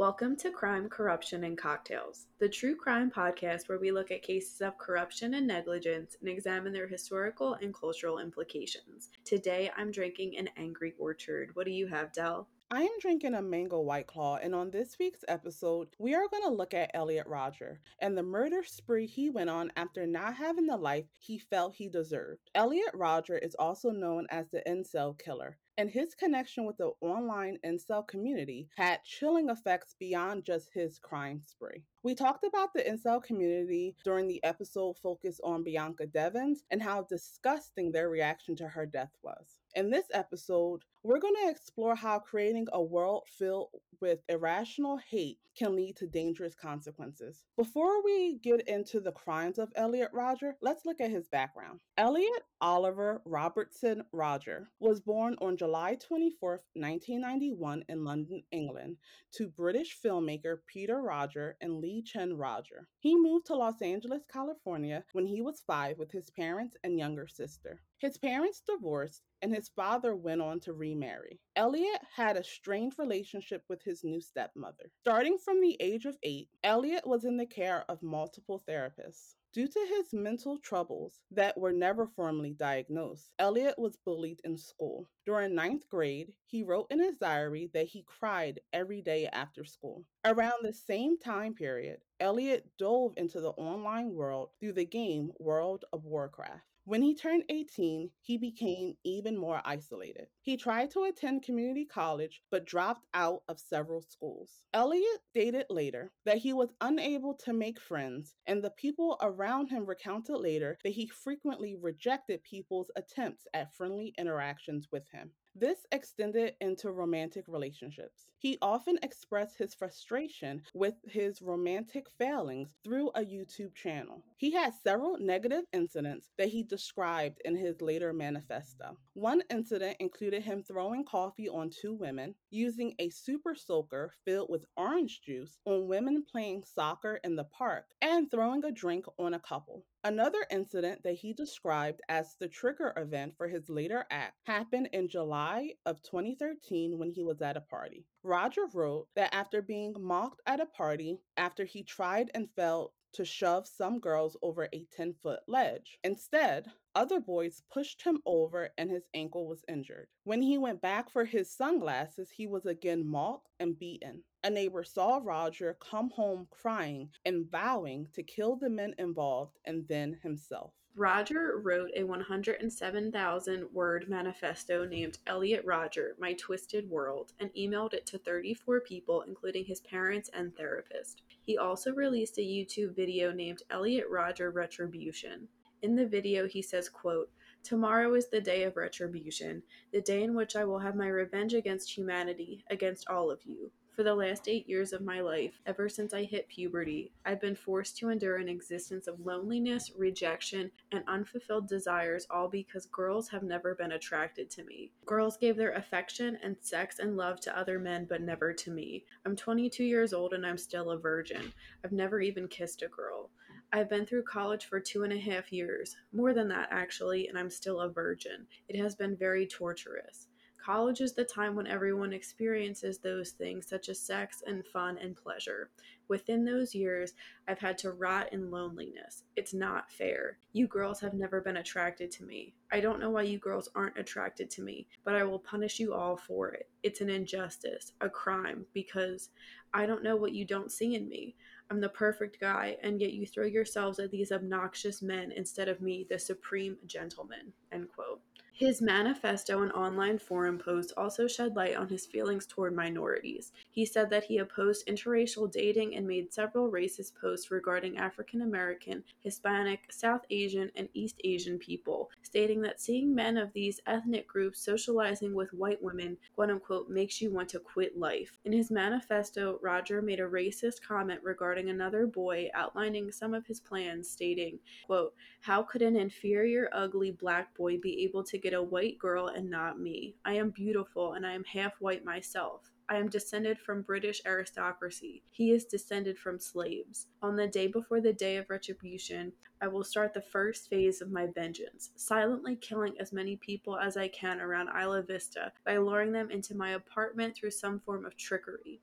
Welcome to Crime, Corruption, and Cocktails, the true crime podcast where we look at cases of corruption and negligence and examine their historical and cultural implications. Today I'm drinking an Angry Orchard. What do you have, Dell? I am drinking a mango white claw, and on this week's episode, we are going to look at Elliot Rodger and the murder spree he went on after not having the life he felt he deserved. Elliot Rodger is also known as the incel killer, and his connection with the online incel community had chilling effects beyond just his crime spree. We talked about the incel community during the episode focused on Bianca Devins and how disgusting their reaction to her death was. In this episode, we're going to explore how creating a world filled with irrational hate can lead to dangerous consequences. Before we get into the crimes of Elliot Rodger, let's look at his background. Elliot Oliver Robertson Rodger was born on July 24, 1991, in London, England, to British filmmaker Peter Rodger and Lee Chen Rodger. He moved to Los Angeles, California when he was five with his parents and younger sister. His parents divorced and his father went on to remarry. Elliot had a strained relationship with his new stepmother. Starting from the age of eight, Elliot was in the care of multiple therapists. Due to his mental troubles that were never formally diagnosed, Elliot was bullied in school. During ninth grade, he wrote in his diary that he cried every day after school. Around the same time period, Elliot dove into the online world through the game World of Warcraft. When he turned 18, he became even more isolated. He tried to attend community college but dropped out of several schools. Elliot stated later that he was unable to make friends, and the people around him recounted later that he frequently rejected people's attempts at friendly interactions with him. This extended into romantic relationships. He often expressed his frustration with his romantic failings through a YouTube channel. He had several negative incidents that he described in his later manifesto. One incident included him throwing coffee on two women, using a super soaker filled with orange juice on women playing soccer in the park, and throwing a drink on a couple. Another incident that he described as the trigger event for his later act happened in July of 2013 when he was at a party. Rodger wrote that after being mocked at a party after he tried and failed to shove some girls over a 10 foot ledge. Instead, other boys pushed him over and his ankle was injured. When he went back for his sunglasses, he was again mocked and beaten. A neighbor saw Rodger come home crying and vowing to kill the men involved and then himself. Rodger wrote a 107,000 word manifesto named Elliot Rodger, My Twisted World, and emailed it to 34 people, including his parents and therapist. He also released a YouTube video named Elliot Roger Retribution. In the video, he says, quote, Tomorrow is the day of retribution, the day in which I will have my revenge against humanity, against all of you. For the last eight years of my life, ever since I hit puberty, I've been forced to endure an existence of loneliness, rejection, and unfulfilled desires, all because girls have never been attracted to me. Girls gave their affection and sex and love to other men, but never to me. I'm 22 years old and I'm still a virgin. I've never even kissed a girl. I've been through college for two and a half years, more than that actually, and I'm still a virgin. It has been very torturous. College is the time when everyone experiences those things, such as sex and fun and pleasure. Within those years, I've had to rot in loneliness. It's not fair. You girls have never been attracted to me. I don't know why you girls aren't attracted to me, but I will punish you all for it. It's an injustice, a crime, because I don't know what you don't see in me. I'm the perfect guy, and yet you throw yourselves at these obnoxious men instead of me, the supreme gentleman. End quote. His manifesto and online forum posts also shed light on his feelings toward minorities. He said that he opposed interracial dating and made several racist posts regarding African American, Hispanic, South Asian, and East Asian people, stating that seeing men of these ethnic groups socializing with white women, quote unquote, makes you want to quit life. In his manifesto, Rodger made a racist comment regarding another boy, outlining some of his plans, stating, quote, How could an inferior, ugly black boy be able to get get a white girl and not me. I am beautiful and I am half white myself. I am descended from British aristocracy. He is descended from slaves. On the day before the day of retribution, I will start the first phase of my vengeance, silently killing as many people as I can around Isla Vista by luring them into my apartment through some form of trickery.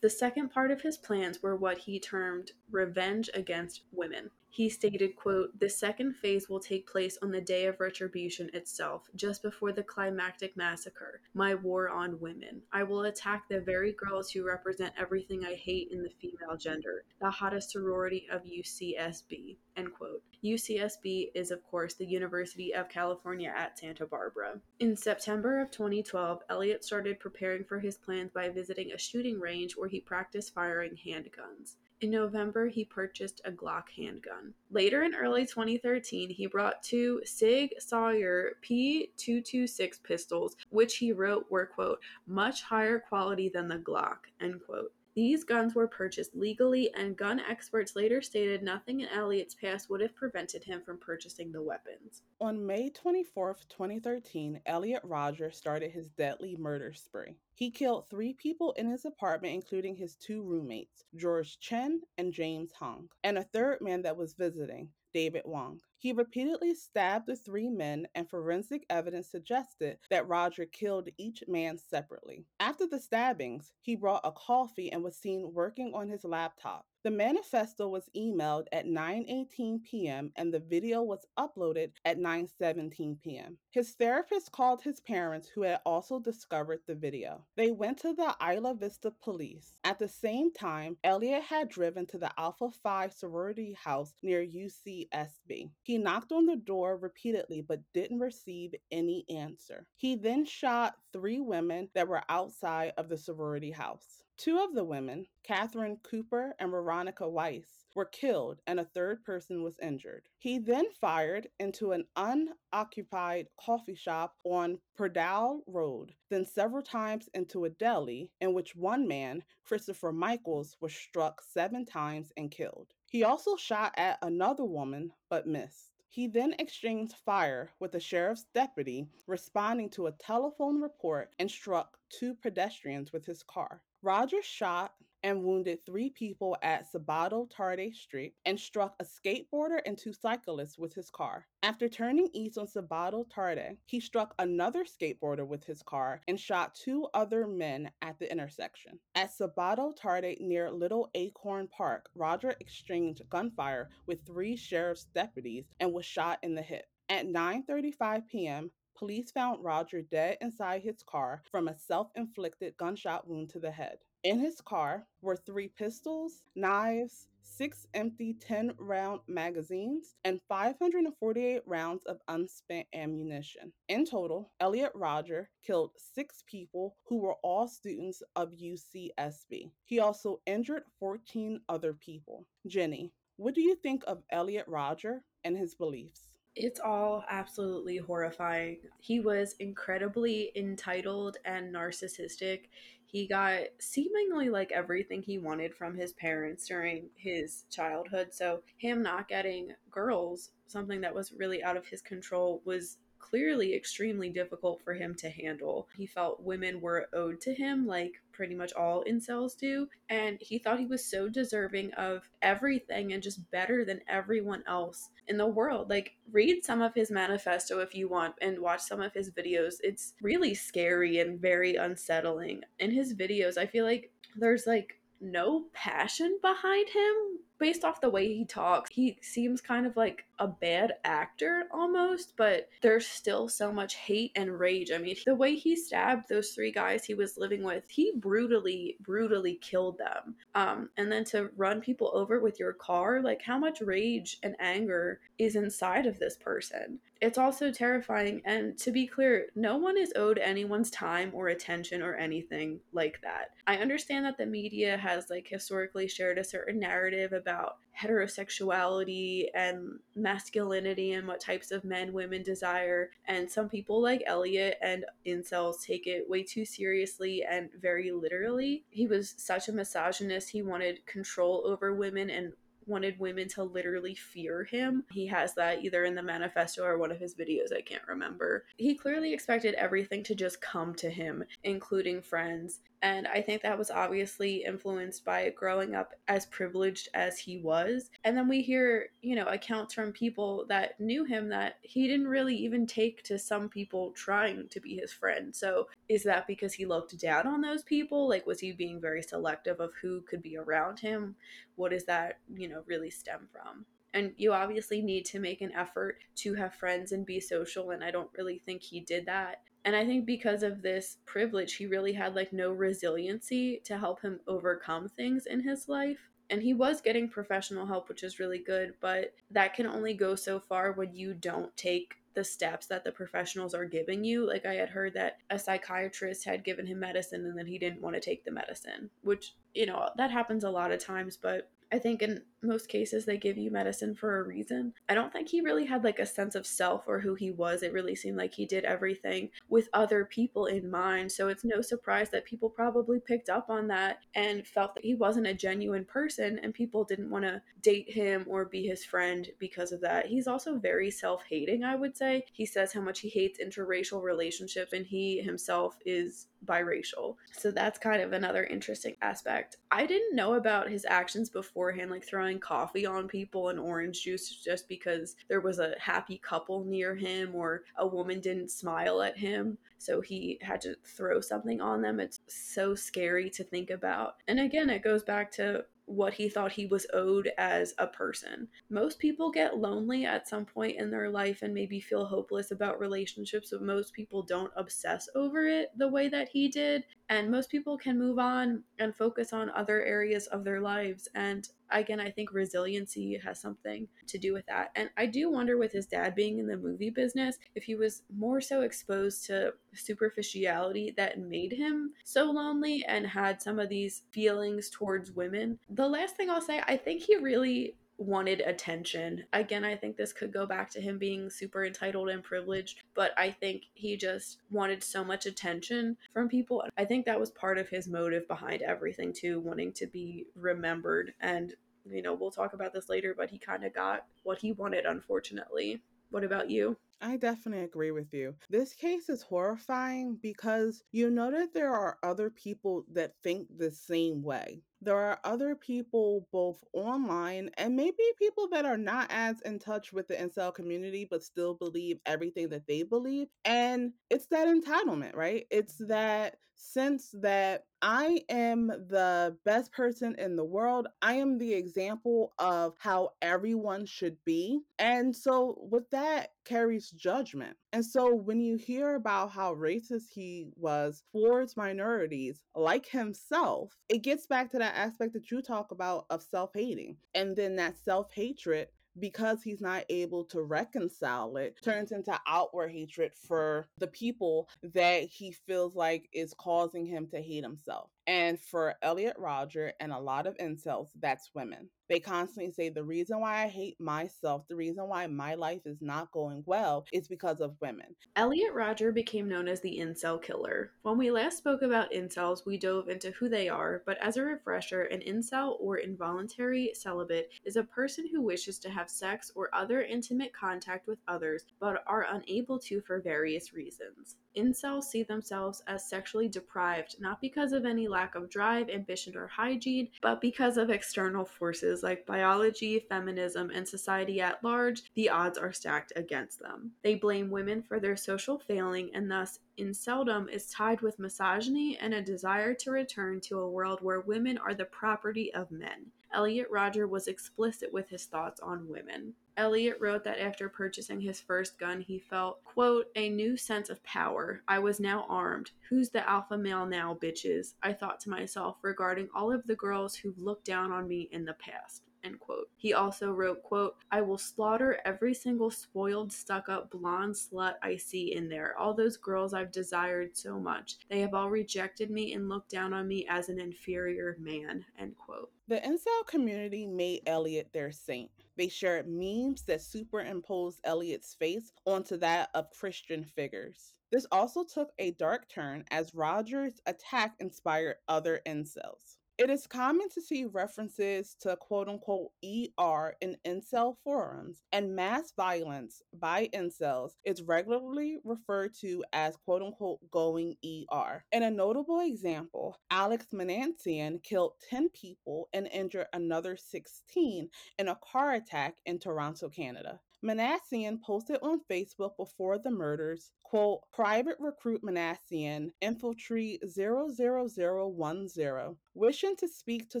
The second part of his plans were what he termed revenge against women. He stated, quote, The second phase will take place on the day of retribution itself, just before the climactic massacre, my war on women. I will attack the very girls who represent everything I hate in the female gender, the hottest sorority of UCSB, end quote. UCSB is, of course, the University of California at Santa Barbara. In September of 2012, Elliot started preparing for his plans by visiting a shooting range where he practiced firing handguns. In November, he purchased a Glock handgun. Later in early 2013, he brought two Sig Sauer P226 pistols, which he wrote were, quote, much higher quality than the Glock, end quote. These guns were purchased legally, and gun experts later stated nothing in Elliot's past would have prevented him from purchasing the weapons. On May 24, 2013, Elliot Rodger started his deadly murder spree. He killed three people in his apartment, including his two roommates, George Chen and James Hong, and a third man that was visiting, David Wong. He repeatedly stabbed the three men, and forensic evidence suggested that Rodger killed each man separately. After the stabbings, he brought a coffee and was seen working on his laptop. The manifesto was emailed at 9:18 p.m. and the video was uploaded at 9:17 p.m. His therapist called his parents who had also discovered the video. They went to the Isla Vista police. At the same time, Elliot had driven to the Alpha Phi sorority house near UCSB. He knocked on the door repeatedly but didn't receive any answer. He then shot three women that were outside of the sorority house. Two of the women, Katherine Cooper and Veronica Weiss, were killed and a third person was injured. He then fired into an unoccupied coffee shop on Pardall Road, then several times into a deli in which one man, Christopher Michaels, was struck seven times and killed. He also shot at another woman but missed. He then exchanged fire with a sheriff's deputy responding to a telephone report and struck two pedestrians with his car. Rodger shot and wounded three people at Sabado Tarde Street and struck a skateboarder and two cyclists with his car. After turning east on Sabado Tarde, he struck another skateboarder with his car and shot two other men at the intersection. At Sabado Tarde near Little Acorn Park, Rodger exchanged gunfire with three sheriff's deputies and was shot in the hip. At 9:35 p.m., police found Rodger dead inside his car from a self-inflicted gunshot wound to the head. In his car were three pistols, knives, six empty 10 round magazines, and 548 rounds of unspent ammunition. In total, Elliot Rodger killed six people who were all students of UCSB. He also injured 14 other people. Jenny, what do you think of Elliot Rodger and his beliefs? It's all absolutely horrifying. He was incredibly entitled and narcissistic. He got seemingly like everything he wanted from his parents during his childhood. So, him not getting girls, something that was really out of his control, was clearly extremely difficult for him to handle. He felt women were owed to him, like pretty much all incels do, and he thought he was so deserving of everything and just better than everyone else in the world. Like, read some of his manifesto if you want and watch some of his videos. It's really scary and very unsettling. In his videos, I feel like there's like no passion behind him based off the way he talks. He seems kind of like a bad actor almost, but there's still so much hate and rage. I mean, the way he stabbed those three guys he was living with, he brutally, brutally killed them. Um, and then to run people over with your car, like how much rage and anger is inside of this person? It's also terrifying. And to be clear, no one is owed anyone's time or attention or anything like that. I understand that the media has like historically shared a certain narrative about heterosexuality and masculinity and what types of men women desire. And some people, like Elliot and incels, take it way too seriously and very literally. He was such a misogynist, he wanted control over women and wanted women to literally fear him. He has that either in the manifesto or one of his videos, I can't remember. He clearly expected everything to just come to him, including friends. And I think that was obviously influenced by growing up as privileged as he was. And then we hear, you know, accounts from people that knew him that he didn't really even take to some people trying to be his friend. So is that because he looked down on those people? Like, was he being very selective of who could be around him? What does that, you know, really stem from? and you obviously need to make an effort to have friends and be social and i don't really think he did that and I think because of this privilege, he really had like no resiliency to help him overcome things in his life. And he was getting professional help, which is really good, but that can only go so far when you don't take the steps that the professionals are giving you. Like I had heard that a psychiatrist had given him medicine and then he didn't want to take the medicine, which, you know, that happens a lot of times, but I think in most cases they give you medicine for a reason. I don't think he really had like a sense of self or who he was. It really seemed like he did everything with other people in mind. So it's no surprise that people probably picked up on that and felt that he wasn't a genuine person and people didn't want to date him or be his friend because of that. He's also very self hating, I would say. He says how much he hates interracial relationships and he himself is biracial. So that's kind of another interesting aspect. I didn't know about his actions beforehand, like throwing coffee on people and orange juice just because there was a happy couple near him or a woman didn't smile at him. So he had to throw something on them. It's so scary to think about. And again, it goes back to what he thought he was owed as a person. Most people get lonely at some point in their life and maybe feel hopeless about relationships, but most people don't obsess over it the way that he did. And most people can move on and focus on other areas of their lives. And again, I think resiliency has something to do with that. And I do wonder with his dad being in the movie business, if he was more so exposed to superficiality that made him so lonely and had some of these feelings towards women. The last thing I'll say, I think he really wanted attention. Again, I think this could go back to him being super entitled and privileged, but I think he just wanted so much attention from people. I think that was part of his motive behind everything too, wanting to be remembered and you know, we'll talk about this later, but he kind of got what he wanted unfortunately. What about you? I definitely agree with you. This case is horrifying because you know that there are other people that think the same way. There are other people both online and maybe people that are not as in touch with the incel community but still believe everything that they believe. And it's that entitlement, right? It's that sense that I am the best person in the world. I am the example of how everyone should be. And so, with that, carries judgment. And so, when you hear about how racist he was towards minorities like himself, it gets back to that aspect that you talk about of self hating. And then that self hatred because he's not able to reconcile it, turns into outward hatred for the people that he feels like is causing him to hate himself. And for Elliot Rodger and a lot of incels, that's women. They constantly say the reason why I hate myself, the reason why my life is not going well is because of women. Elliot Rodger became known as the incel killer. When we last spoke about incels, we dove into who they are, but as a refresher, an incel or involuntary celibate is a person who wishes to have sex or other intimate contact with others but are unable to for various reasons. Incels see themselves as sexually deprived not because of any lack of drive, ambition, or hygiene, but because of external forces like biology, feminism, and society at large, the odds are stacked against them. They blame women for their social failing and thus inceldom is tied with misogyny and a desire to return to a world where women are the property of men. Elliot Rodger was explicit with his thoughts on women. Elliot wrote that after purchasing his first gun, he felt, quote, a new sense of power. I was now armed. Who's the alpha male now, bitches? I thought to myself regarding all of the girls who've looked down on me in the past. End quote. He also wrote, quote, I will slaughter every single spoiled, stuck up blonde slut I see in there. All those girls I've desired so much. They have all rejected me and looked down on me as an inferior man. End quote. The incel community made Elliot their saint. They shared memes that superimposed Elliot's face onto that of Christian figures. This also took a dark turn as Rodgers' attack inspired other incels. It is common to see references to quote unquote ER in incel forums, and mass violence by incels is regularly referred to as quote unquote going ER. In a notable example, Alex Minassian killed 10 people and injured another 16 in a car attack in Toronto, Canada. Minassian posted on Facebook before the murders, quote, Private Recruit Minassian, Infantry 00010, wishing to speak to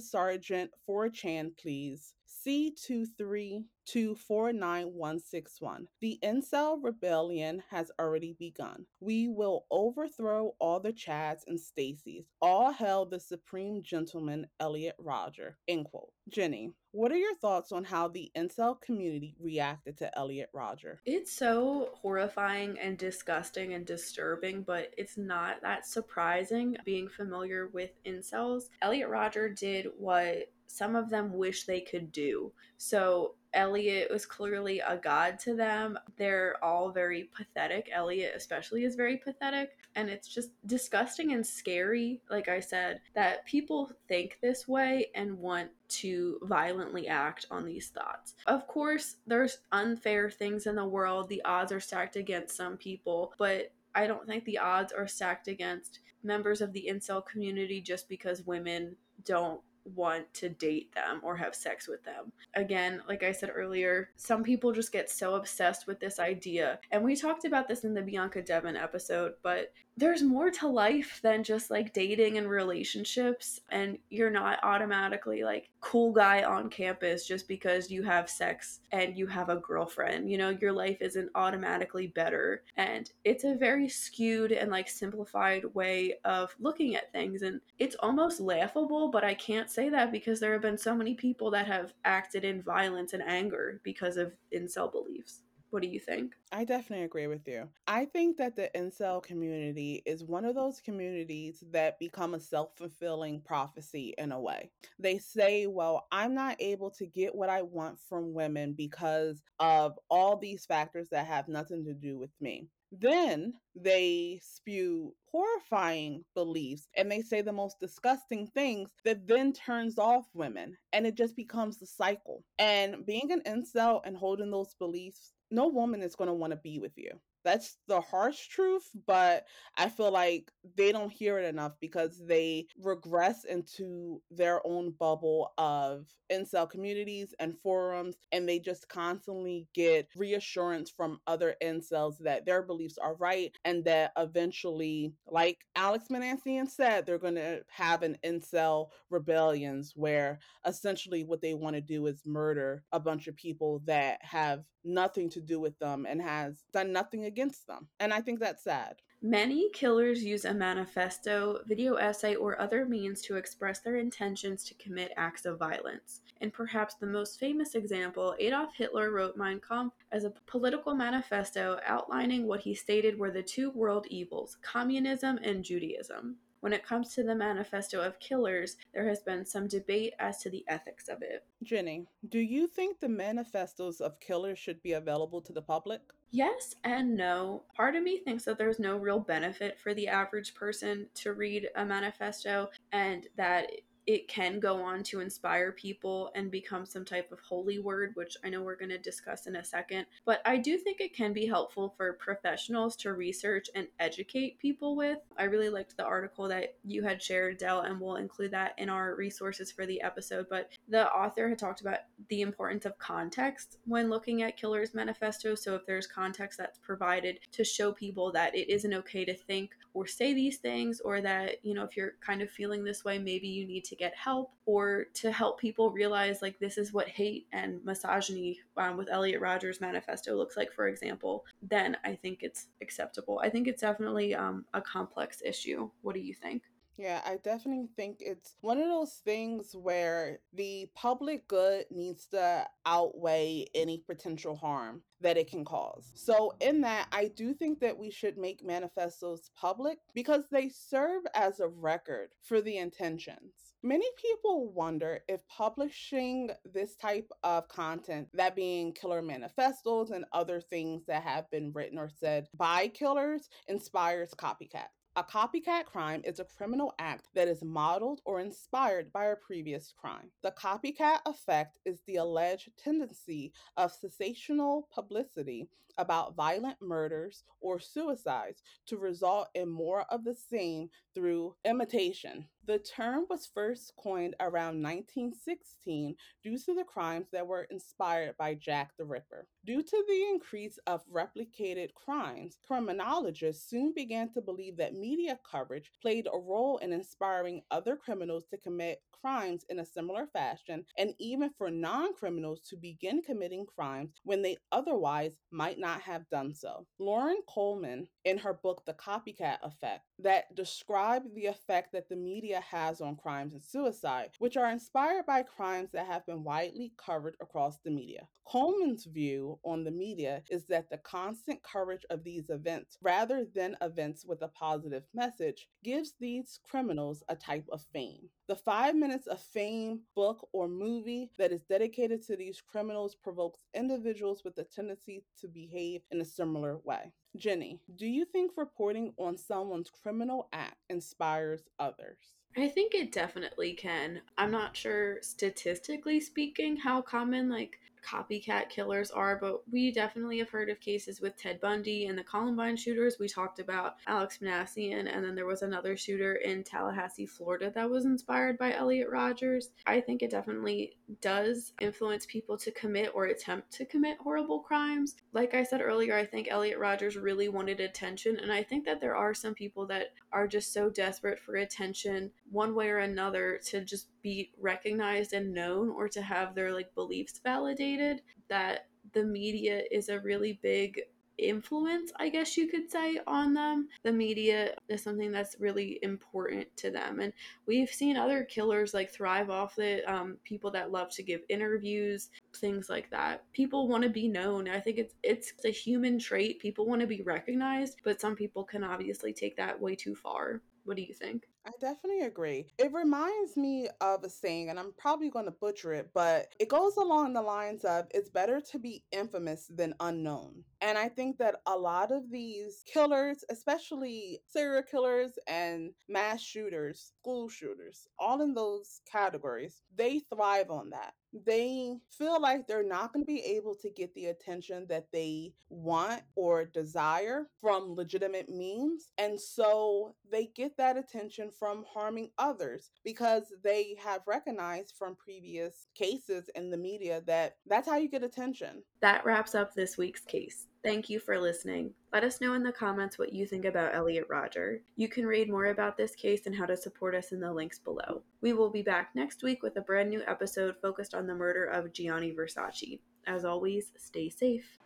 Sergeant 4chan, please. C2324961. The Incel Rebellion has already begun. We will overthrow all the Chads and Stacys. All hail the Supreme Gentleman Elliot Rodger. End quote. Jenny, what are your thoughts on how the incel community reacted to Elliot Rodger? It's so horrifying and disgusting and disturbing, but it's not that surprising being familiar with incels. Elliot Rodger did what some of them wish they could do. So Elliot was clearly a god to them. They're all very pathetic. Elliot, especially, is very pathetic. And it's just disgusting and scary, like I said, that people think this way and want to violently act on these thoughts. Of course, there's unfair things in the world. The odds are stacked against some people, but I don't think the odds are stacked against members of the incel community just because women don't want to date them or have sex with them. Again, like I said earlier, some people just get so obsessed with this idea. And we talked about this in the Bianca Devin episode, but there's more to life than just like dating and relationships and you're not automatically like cool guy on campus just because you have sex and you have a girlfriend you know? Your life isn't automatically better and it's a very skewed and like simplified way of looking at things and it's almost laughable but i can't say that because there have been so many people that have acted in violence and anger because of incel beliefs what do you think? I definitely agree with you. I think that the incel community is one of those communities that become a self fulfilling prophecy in a way. They say, well, I'm not able to get what I want from women because of all these factors that have nothing to do with me. Then they spew horrifying beliefs and they say the most disgusting things that then turns off women and it just becomes the cycle. And being an incel and holding those beliefs no woman is going to want to be with you. That's the harsh truth, but I feel like they don't hear it enough because they regress into their own bubble of incel communities and forums, and they just constantly get reassurance from other incels that their beliefs are right and that eventually, like Alex Minassian said, they're going to have an incel rebellions where essentially what they want to do is murder a bunch of people that have nothing to do with them and has done nothing against them. And I think that's sad. Many killers use a manifesto, video essay, or other means to express their intentions to commit acts of violence. In perhaps the most famous example, Adolf Hitler wrote Mein Kampf as a political manifesto outlining what he stated were the two world evils communism and Judaism. When it comes to the manifesto of killers, there has been some debate as to the ethics of it. Jenny, do you think the manifestos of killers should be available to the public? Yes and no. Part of me thinks that there's no real benefit for the average person to read a manifesto and that it can go on to inspire people and become some type of holy word, which I know we're going to discuss in a second. But I do think it can be helpful for professionals to research and educate people with. I really liked the article that you had shared, Dell, and we'll include that in our resources for the episode. But the author had talked about the importance of context when looking at Killer's Manifesto. So if there's context that's provided to show people that it isn't okay to think or say these things, or that, you know, if you're kind of feeling this way, maybe you need to get help or to help people realize like this is what hate and misogyny um, with Elliot Rodgers' manifesto looks like, for example, then I think it's acceptable. I think it's definitely um, a complex issue. What do you think? Yeah, I definitely think it's one of those things where the public good needs to outweigh any potential harm that it can cause. So, in that, I do think that we should make manifestos public because they serve as a record for the intentions. Many people wonder if publishing this type of content, that being killer manifestos and other things that have been written or said by killers, inspires copycats. A copycat crime is a criminal act that is modeled or inspired by a previous crime. The copycat effect is the alleged tendency of sensational publicity about violent murders or suicides to result in more of the same through imitation. The term was first coined around 1916 due to the crimes that were inspired by Jack the Ripper. Due to the increase of replicated crimes, criminologists soon began to believe that media coverage played a role in inspiring other criminals to commit crimes in a similar fashion, and even for non criminals to begin committing crimes when they otherwise might not have done so. Loren Coleman, in her book The Copycat Effect, that describe the effect that the media has on crimes and suicide, which are inspired by crimes that have been widely covered across the media. Coleman's view on the media is that the constant coverage of these events, rather than events with a positive message, gives these criminals a type of fame. The five minutes of fame, book, or movie that is dedicated to these criminals provokes individuals with a tendency to behave in a similar way. Jenny, do you think reporting on someone's criminal act inspires others? I think it definitely can. I'm not sure statistically speaking how common like copycat killers are, but we definitely have heard of cases with Ted Bundy and the Columbine shooters. We talked about Alex Minassian, and then there was another shooter in Tallahassee, Florida that was inspired by Elliot Rodgers. I think it definitely does influence people to commit or attempt to commit horrible crimes. Like I said earlier, I think Elliot Rodgers really wanted attention, and I think that there are some people that are just so desperate for attention one way or another to just be recognized and known or to have their like beliefs validated that the media is a really big influence, I guess you could say, on them. The media is something that's really important to them. And we've seen other killers like thrive off it, um, people that love to give interviews, things like that. People want to be known. I think it's it's a human trait. People want to be recognized, but some people can obviously take that way too far. What do you think? I definitely agree. It reminds me of a saying, and I'm probably going to butcher it, but it goes along the lines of it's better to be infamous than unknown. And I think that a lot of these killers, especially serial killers and mass shooters, school shooters, all in those categories, they thrive on that they feel like they're not going to be able to get the attention that they want or desire from legitimate means. And so they get that attention from harming others because they have recognized from previous cases in the media that that's how you get attention. That wraps up this week's case. Thank you for listening. Let us know in the comments what you think about Elliot Rodger. You can read more about this case and how to support us in the links below. We will be back next week with a brand new episode focused on the murder of Gianni Versace. As always, stay safe.